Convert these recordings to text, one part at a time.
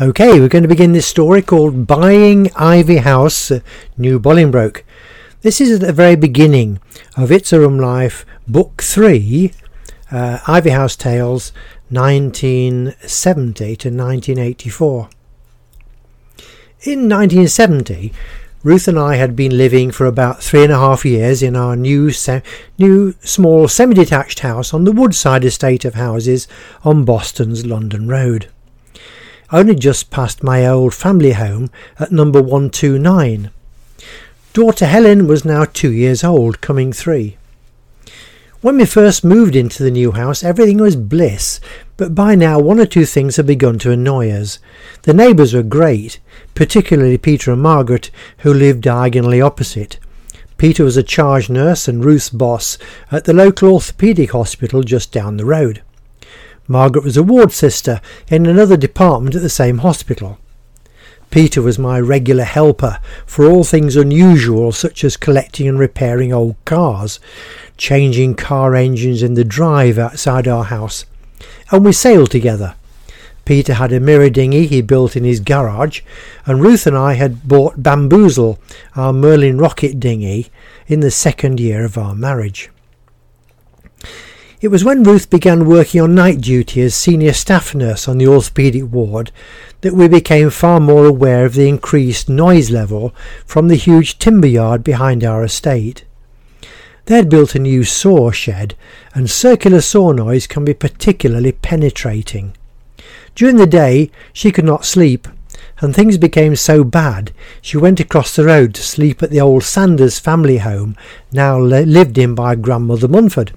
Okay, we're going to begin this story called Buying Ivy House, uh, New Bolingbroke. This is at the very beginning of It's a Rum Life, Book 3, uh, Ivy House Tales, 1970 to 1984. In 1970, Ruth and I had been living for about three and a half years in our new, se- new small semi-detached house on the Woodside estate of houses on Boston's London Road. Only just past my old family home at number 129. Daughter Helen was now two years old, coming three. When we first moved into the new house, everything was bliss, but by now one or two things had begun to annoy us. The neighbours were great, particularly Peter and Margaret, who lived diagonally opposite. Peter was a charge nurse and Ruth's boss at the local orthopaedic hospital just down the road. Margaret was a ward sister in another department at the same hospital. Peter was my regular helper for all things unusual, such as collecting and repairing old cars, changing car engines in the drive outside our house, and we sailed together. Peter had a mirror dinghy he built in his garage, and Ruth and I had bought Bamboozle, our Merlin rocket dinghy, in the second year of our marriage. It was when Ruth began working on night duty as senior staff nurse on the orthopaedic ward that we became far more aware of the increased noise level from the huge timber yard behind our estate. They had built a new saw shed, and circular saw noise can be particularly penetrating. During the day she could not sleep, and things became so bad she went across the road to sleep at the old Sanders family home, now lived in by grandmother Munford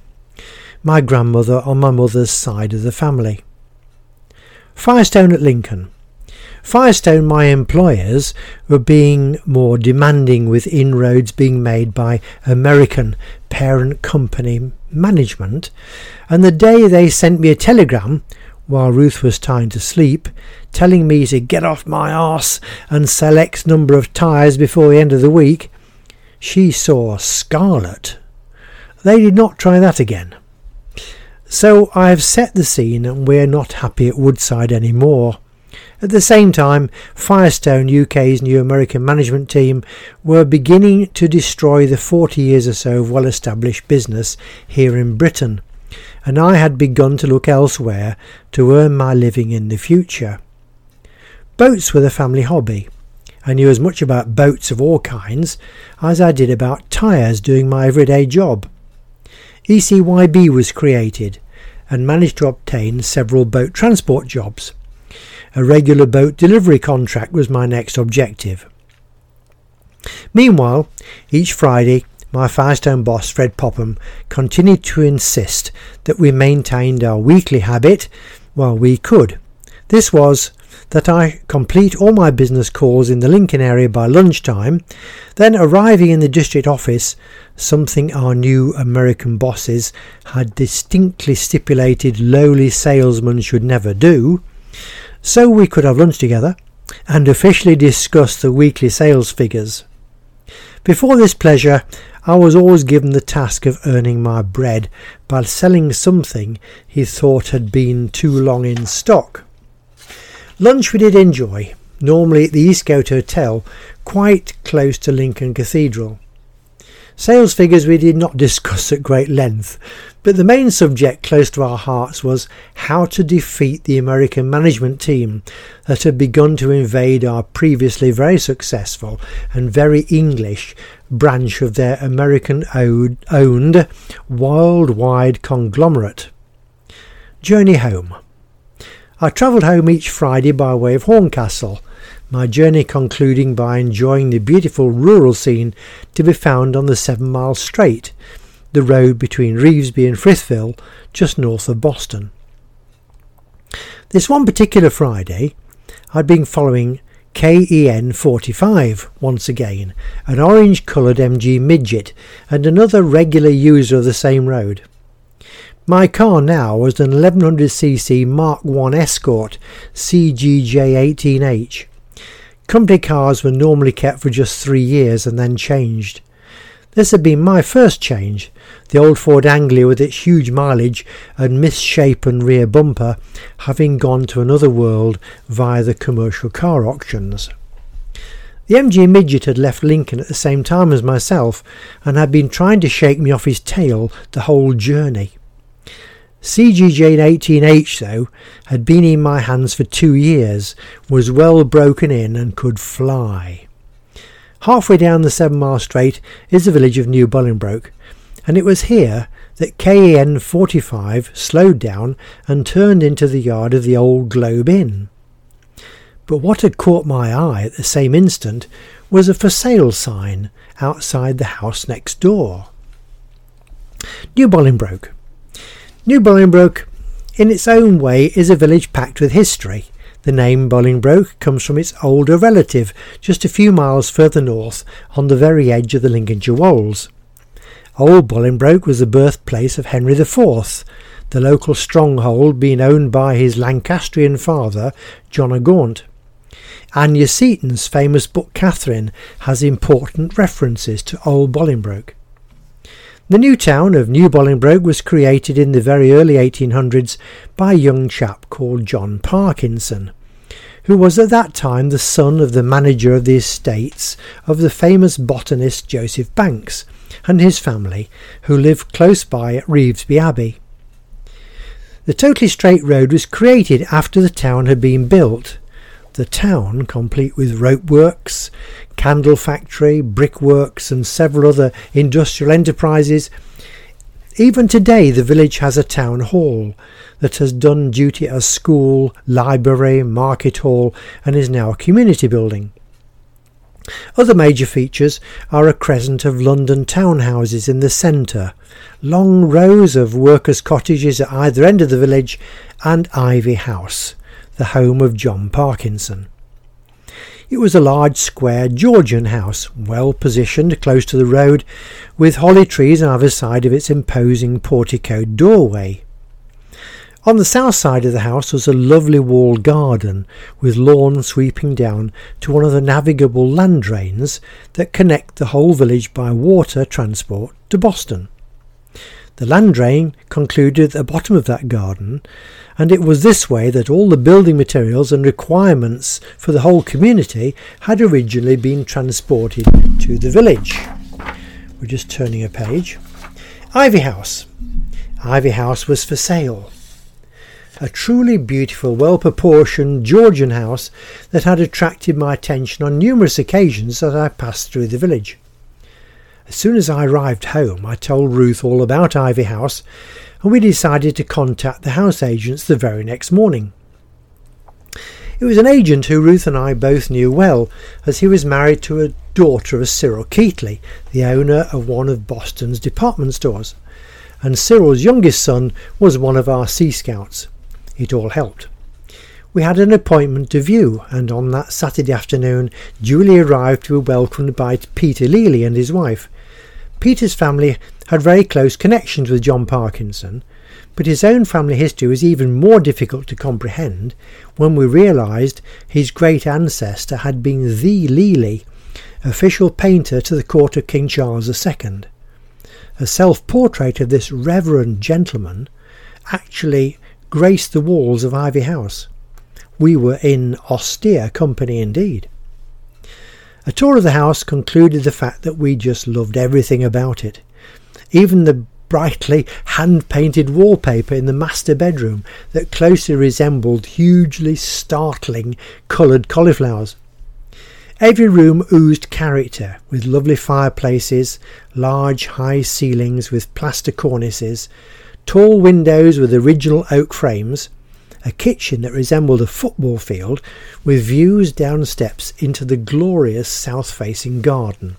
my grandmother on my mother's side of the family. Firestone at Lincoln. Firestone, my employers, were being more demanding with inroads being made by American parent company management, and the day they sent me a telegram, while Ruth was trying to sleep, telling me to get off my arse and sell X number of tyres before the end of the week, she saw scarlet. They did not try that again. So I have set the scene and we're not happy at Woodside anymore. At the same time, Firestone, UK's new American management team, were beginning to destroy the 40 years or so of well established business here in Britain, and I had begun to look elsewhere to earn my living in the future. Boats were the family hobby. I knew as much about boats of all kinds as I did about tyres doing my everyday job. ECYB was created and managed to obtain several boat transport jobs. A regular boat delivery contract was my next objective. Meanwhile, each Friday, my Firestone boss, Fred Popham, continued to insist that we maintained our weekly habit while we could. This was that I complete all my business calls in the Lincoln area by lunchtime, then arriving in the district office, something our new American bosses had distinctly stipulated lowly salesmen should never do, so we could have lunch together and officially discuss the weekly sales figures. Before this pleasure, I was always given the task of earning my bread by selling something he thought had been too long in stock. Lunch we did enjoy, normally at the Eastgate Hotel, quite close to Lincoln Cathedral. Sales figures we did not discuss at great length, but the main subject close to our hearts was how to defeat the American management team that had begun to invade our previously very successful and very English branch of their American owned worldwide conglomerate. Journey home. I travelled home each Friday by way of Horncastle, my journey concluding by enjoying the beautiful rural scene to be found on the Seven Mile Straight, the road between Revesby and Frithville, just north of Boston. This one particular Friday, I'd been following KEN 45 once again, an orange coloured MG midget, and another regular user of the same road. My car now was an 1100cc Mark I Escort CGJ18H. Company cars were normally kept for just three years and then changed. This had been my first change, the old Ford Anglia with its huge mileage and misshapen rear bumper having gone to another world via the commercial car auctions. The MG Midget had left Lincoln at the same time as myself and had been trying to shake me off his tail the whole journey. CGJ 18H, though, had been in my hands for two years, was well broken in, and could fly. Halfway down the Seven Mile Straight is the village of New Bolingbroke, and it was here that KEN 45 slowed down and turned into the yard of the old Globe Inn. But what had caught my eye at the same instant was a for sale sign outside the house next door. New Bolingbroke. New Bolingbroke, in its own way, is a village packed with history. The name Bolingbroke comes from its older relative, just a few miles further north, on the very edge of the Lincolnshire Wolds. Old Bolingbroke was the birthplace of Henry IV, the local stronghold being owned by his Lancastrian father, John of Gaunt. Anya Seton's famous book Katherine has important references to Old Bolingbroke. The new town of New Bolingbroke was created in the very early 1800s by a young chap called John Parkinson, who was at that time the son of the manager of the estates of the famous botanist Joseph Banks and his family, who lived close by at Revesby Abbey. The totally straight road was created after the town had been built the town, complete with rope works, candle factory, brickworks, and several other industrial enterprises. Even today, the village has a town hall that has done duty as school, library, market hall, and is now a community building. Other major features are a crescent of London townhouses in the centre, long rows of workers' cottages at either end of the village, and Ivy House, the home of John Parkinson. It was a large square Georgian house, well positioned close to the road, with holly trees on either side of its imposing porticoed doorway. On the south side of the house was a lovely walled garden, with lawn sweeping down to one of the navigable land drains that connect the whole village by water transport to Boston. The land drain concluded at the bottom of that garden, and it was this way that all the building materials and requirements for the whole community had originally been transported to the village. We're just turning a page. Ivy House. Ivy House was for sale. A truly beautiful, well proportioned Georgian house that had attracted my attention on numerous occasions as I passed through the village. As soon as I arrived home, I told Ruth all about Ivy House, and we decided to contact the house agents the very next morning. It was an agent who Ruth and I both knew well, as he was married to a daughter of Cyril Keatley, the owner of one of Boston's department stores, and Cyril's youngest son was one of our Sea Scouts. It all helped. We had an appointment to view, and on that Saturday afternoon Julie arrived to be welcomed by Peter Lely and his wife, Peter's family had very close connections with John Parkinson, but his own family history was even more difficult to comprehend when we realised his great ancestor had been the Lely, official painter to the court of King Charles II. A self portrait of this reverend gentleman actually graced the walls of Ivy House. We were in austere company indeed. A tour of the house concluded the fact that we just loved everything about it. Even the brightly hand painted wallpaper in the master bedroom that closely resembled hugely startling coloured cauliflowers. Every room oozed character, with lovely fireplaces, large high ceilings with plaster cornices, tall windows with original oak frames, a kitchen that resembled a football field with views down steps into the glorious south facing garden,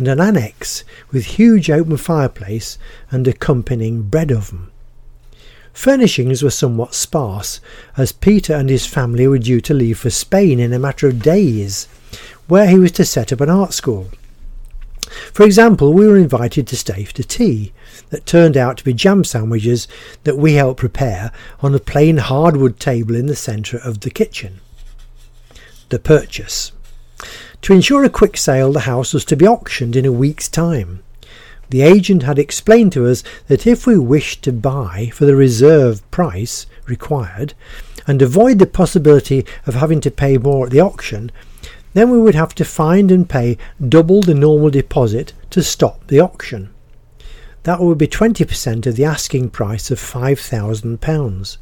and an annex with huge open fireplace and accompanying bread oven. Furnishings were somewhat sparse, as Peter and his family were due to leave for Spain in a matter of days, where he was to set up an art school. For example, we were invited to stay for tea that turned out to be jam sandwiches that we helped prepare on a plain hardwood table in the centre of the kitchen. The purchase. To ensure a quick sale, the house was to be auctioned in a week's time. The agent had explained to us that if we wished to buy for the reserve price required and avoid the possibility of having to pay more at the auction, then we would have to find and pay double the normal deposit to stop the auction. That would be 20% of the asking price of £5,000.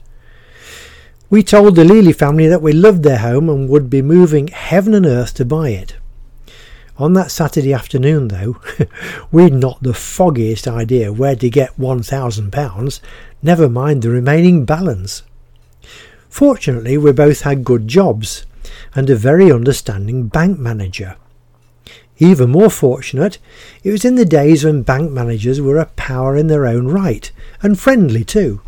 We told the Lely family that we loved their home and would be moving heaven and earth to buy it. On that Saturday afternoon, though, we'd not the foggiest idea where to get £1,000, never mind the remaining balance. Fortunately, we both had good jobs and a very understanding bank manager. Even more fortunate, it was in the days when bank managers were a power in their own right, and friendly too.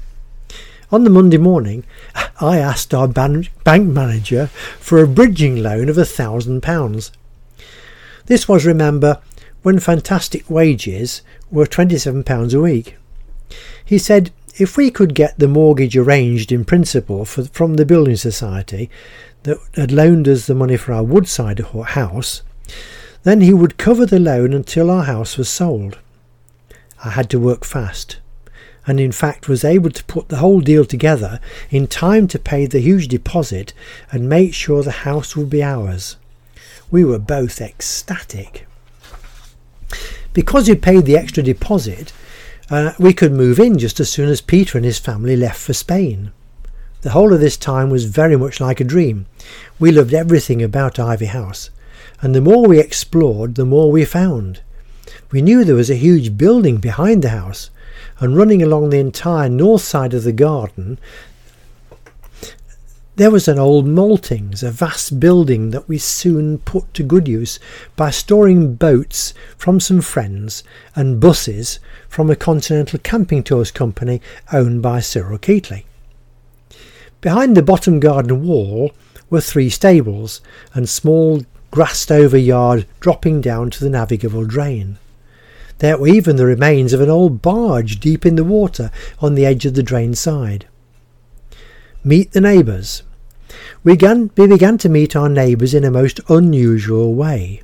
On the Monday morning, I asked our bank manager for a bridging loan of a thousand pounds. This was, remember, when fantastic wages were £27 a week. He said if we could get the mortgage arranged in principle for, from the Building Society that had loaned us the money for our Woodside house, then he would cover the loan until our house was sold. I had to work fast and in fact was able to put the whole deal together in time to pay the huge deposit and make sure the house would be ours. We were both ecstatic. Because we paid the extra deposit, uh, we could move in just as soon as Peter and his family left for Spain. The whole of this time was very much like a dream. We loved everything about Ivy House, and the more we explored, the more we found. We knew there was a huge building behind the house, and running along the entire north side of the garden, there was an old maltings, a vast building that we soon put to good use by storing boats from some friends and buses from a continental camping tours company owned by Cyril Keatley. Behind the bottom garden wall were three stables and small grassed over yard dropping down to the navigable drain. There were even the remains of an old barge deep in the water on the edge of the drain side. Meet the neighbours. We began, we began to meet our neighbours in a most unusual way.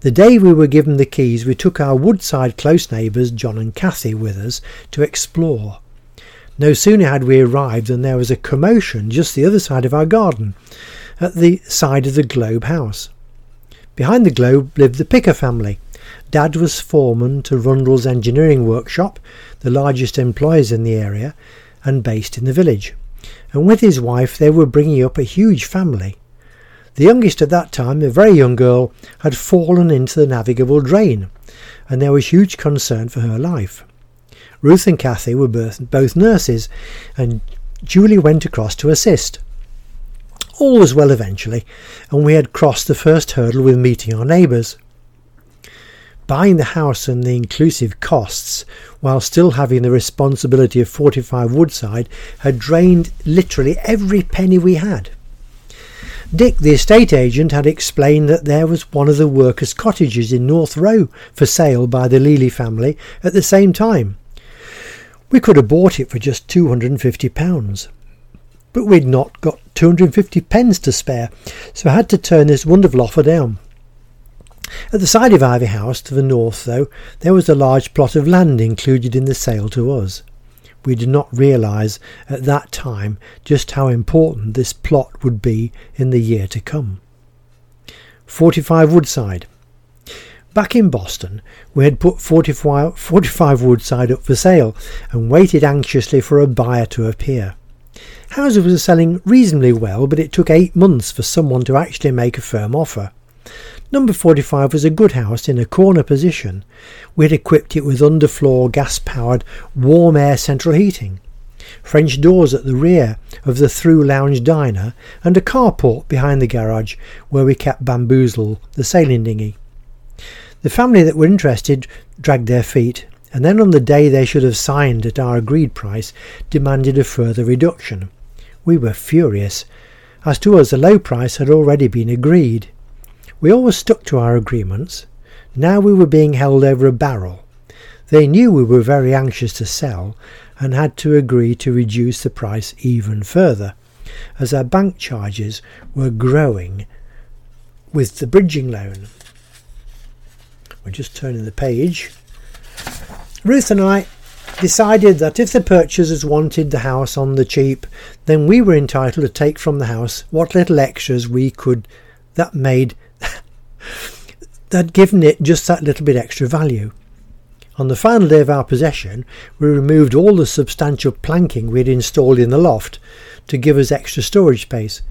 The day we were given the keys, we took our Woodside close neighbours, John and Cathy, with us to explore. No sooner had we arrived than there was a commotion just the other side of our garden, at the side of the Globe house. Behind the Globe lived the Picker family, Dad was foreman to Rundle's engineering workshop, the largest employers in the area, and based in the village. And with his wife, they were bringing up a huge family. The youngest at that time, a very young girl, had fallen into the navigable drain, and there was huge concern for her life. Ruth and Kathy were both nurses, and Julie went across to assist. All was well eventually, and we had crossed the first hurdle with meeting our neighbours buying the house and the inclusive costs while still having the responsibility of 45 Woodside had drained literally every penny we had. Dick, the estate agent, had explained that there was one of the workers' cottages in North Row for sale by the Lely family at the same time. We could have bought it for just £250, but we'd not got 250 pence to spare, so I had to turn this wonderful offer down. At the side of Ivy House, to the north, though, there was a large plot of land included in the sale to us. We did not realise at that time just how important this plot would be in the year to come. 45 Woodside. Back in Boston, we had put 45, 45 Woodside up for sale and waited anxiously for a buyer to appear. Houses were selling reasonably well, but it took eight months for someone to actually make a firm offer. Number 45 was a good house in a corner position. We had equipped it with underfloor gas powered warm air central heating, French doors at the rear of the through lounge diner, and a carport behind the garage where we kept Bamboozle, the sailing dinghy. The family that were interested dragged their feet, and then on the day they should have signed at our agreed price, demanded a further reduction. We were furious. As to us, the low price had already been agreed. We always stuck to our agreements. Now we were being held over a barrel. They knew we were very anxious to sell and had to agree to reduce the price even further, as our bank charges were growing with the bridging loan. We're just turning the page. Ruth and I decided that if the purchasers wanted the house on the cheap, then we were entitled to take from the house what little extras we could that made that given it just that little bit extra value. On the final day of our possession, we removed all the substantial planking we had installed in the loft to give us extra storage space.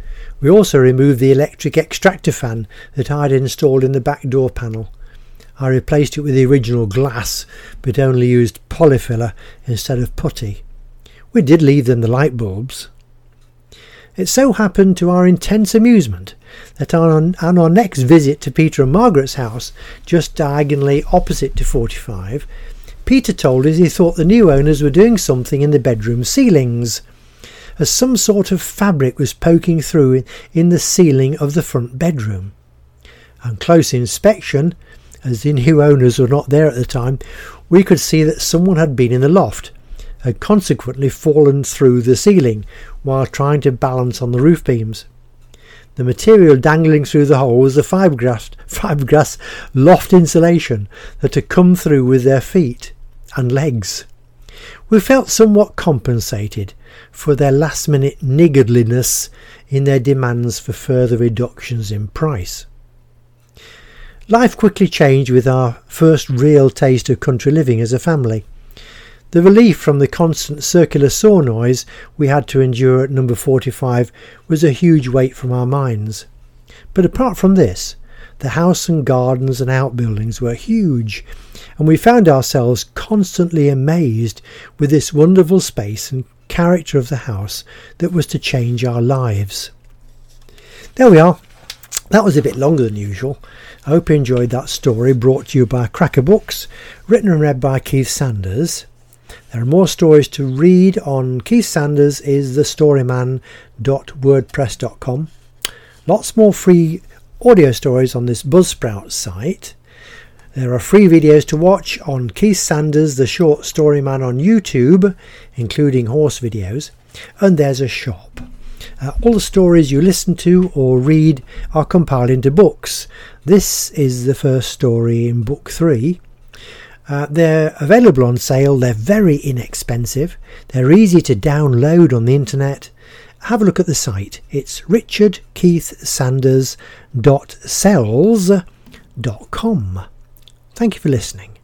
We also removed the electric extractor fan that I had installed in the back door panel. I replaced it with the original glass, but only used polyfiller instead of putty. We did leave them the light bulbs. It so happened to our intense amusement that on, on our next visit to Peter and Margaret's house, just diagonally opposite to 45, Peter told us he thought the new owners were doing something in the bedroom ceilings, as some sort of fabric was poking through in the ceiling of the front bedroom. On close inspection, as the new owners were not there at the time, we could see that someone had been in the loft, had consequently fallen through the ceiling while trying to balance on the roof beams. The material dangling through the hole was the fiberglass, fiberglass loft insulation that had come through with their feet and legs. We felt somewhat compensated for their last minute niggardliness in their demands for further reductions in price. Life quickly changed with our first real taste of country living as a family. The relief from the constant circular saw noise we had to endure at number 45 was a huge weight from our minds. But apart from this, the house and gardens and outbuildings were huge, and we found ourselves constantly amazed with this wonderful space and character of the house that was to change our lives. There we are. That was a bit longer than usual. I hope you enjoyed that story brought to you by Cracker Books, written and read by Keith Sanders. There are more stories to read on Keith Sanders is the thestoryman.wordpress.com. Lots more free audio stories on this Buzzsprout site. There are free videos to watch on Keith Sanders, the short story man on YouTube, including horse videos, and there's a shop. Uh, all the stories you listen to or read are compiled into books. This is the first story in book three. Uh, they're available on sale, they're very inexpensive, they're easy to download on the internet. Have a look at the site. It's richardkeithsanders.sells.com. Thank you for listening.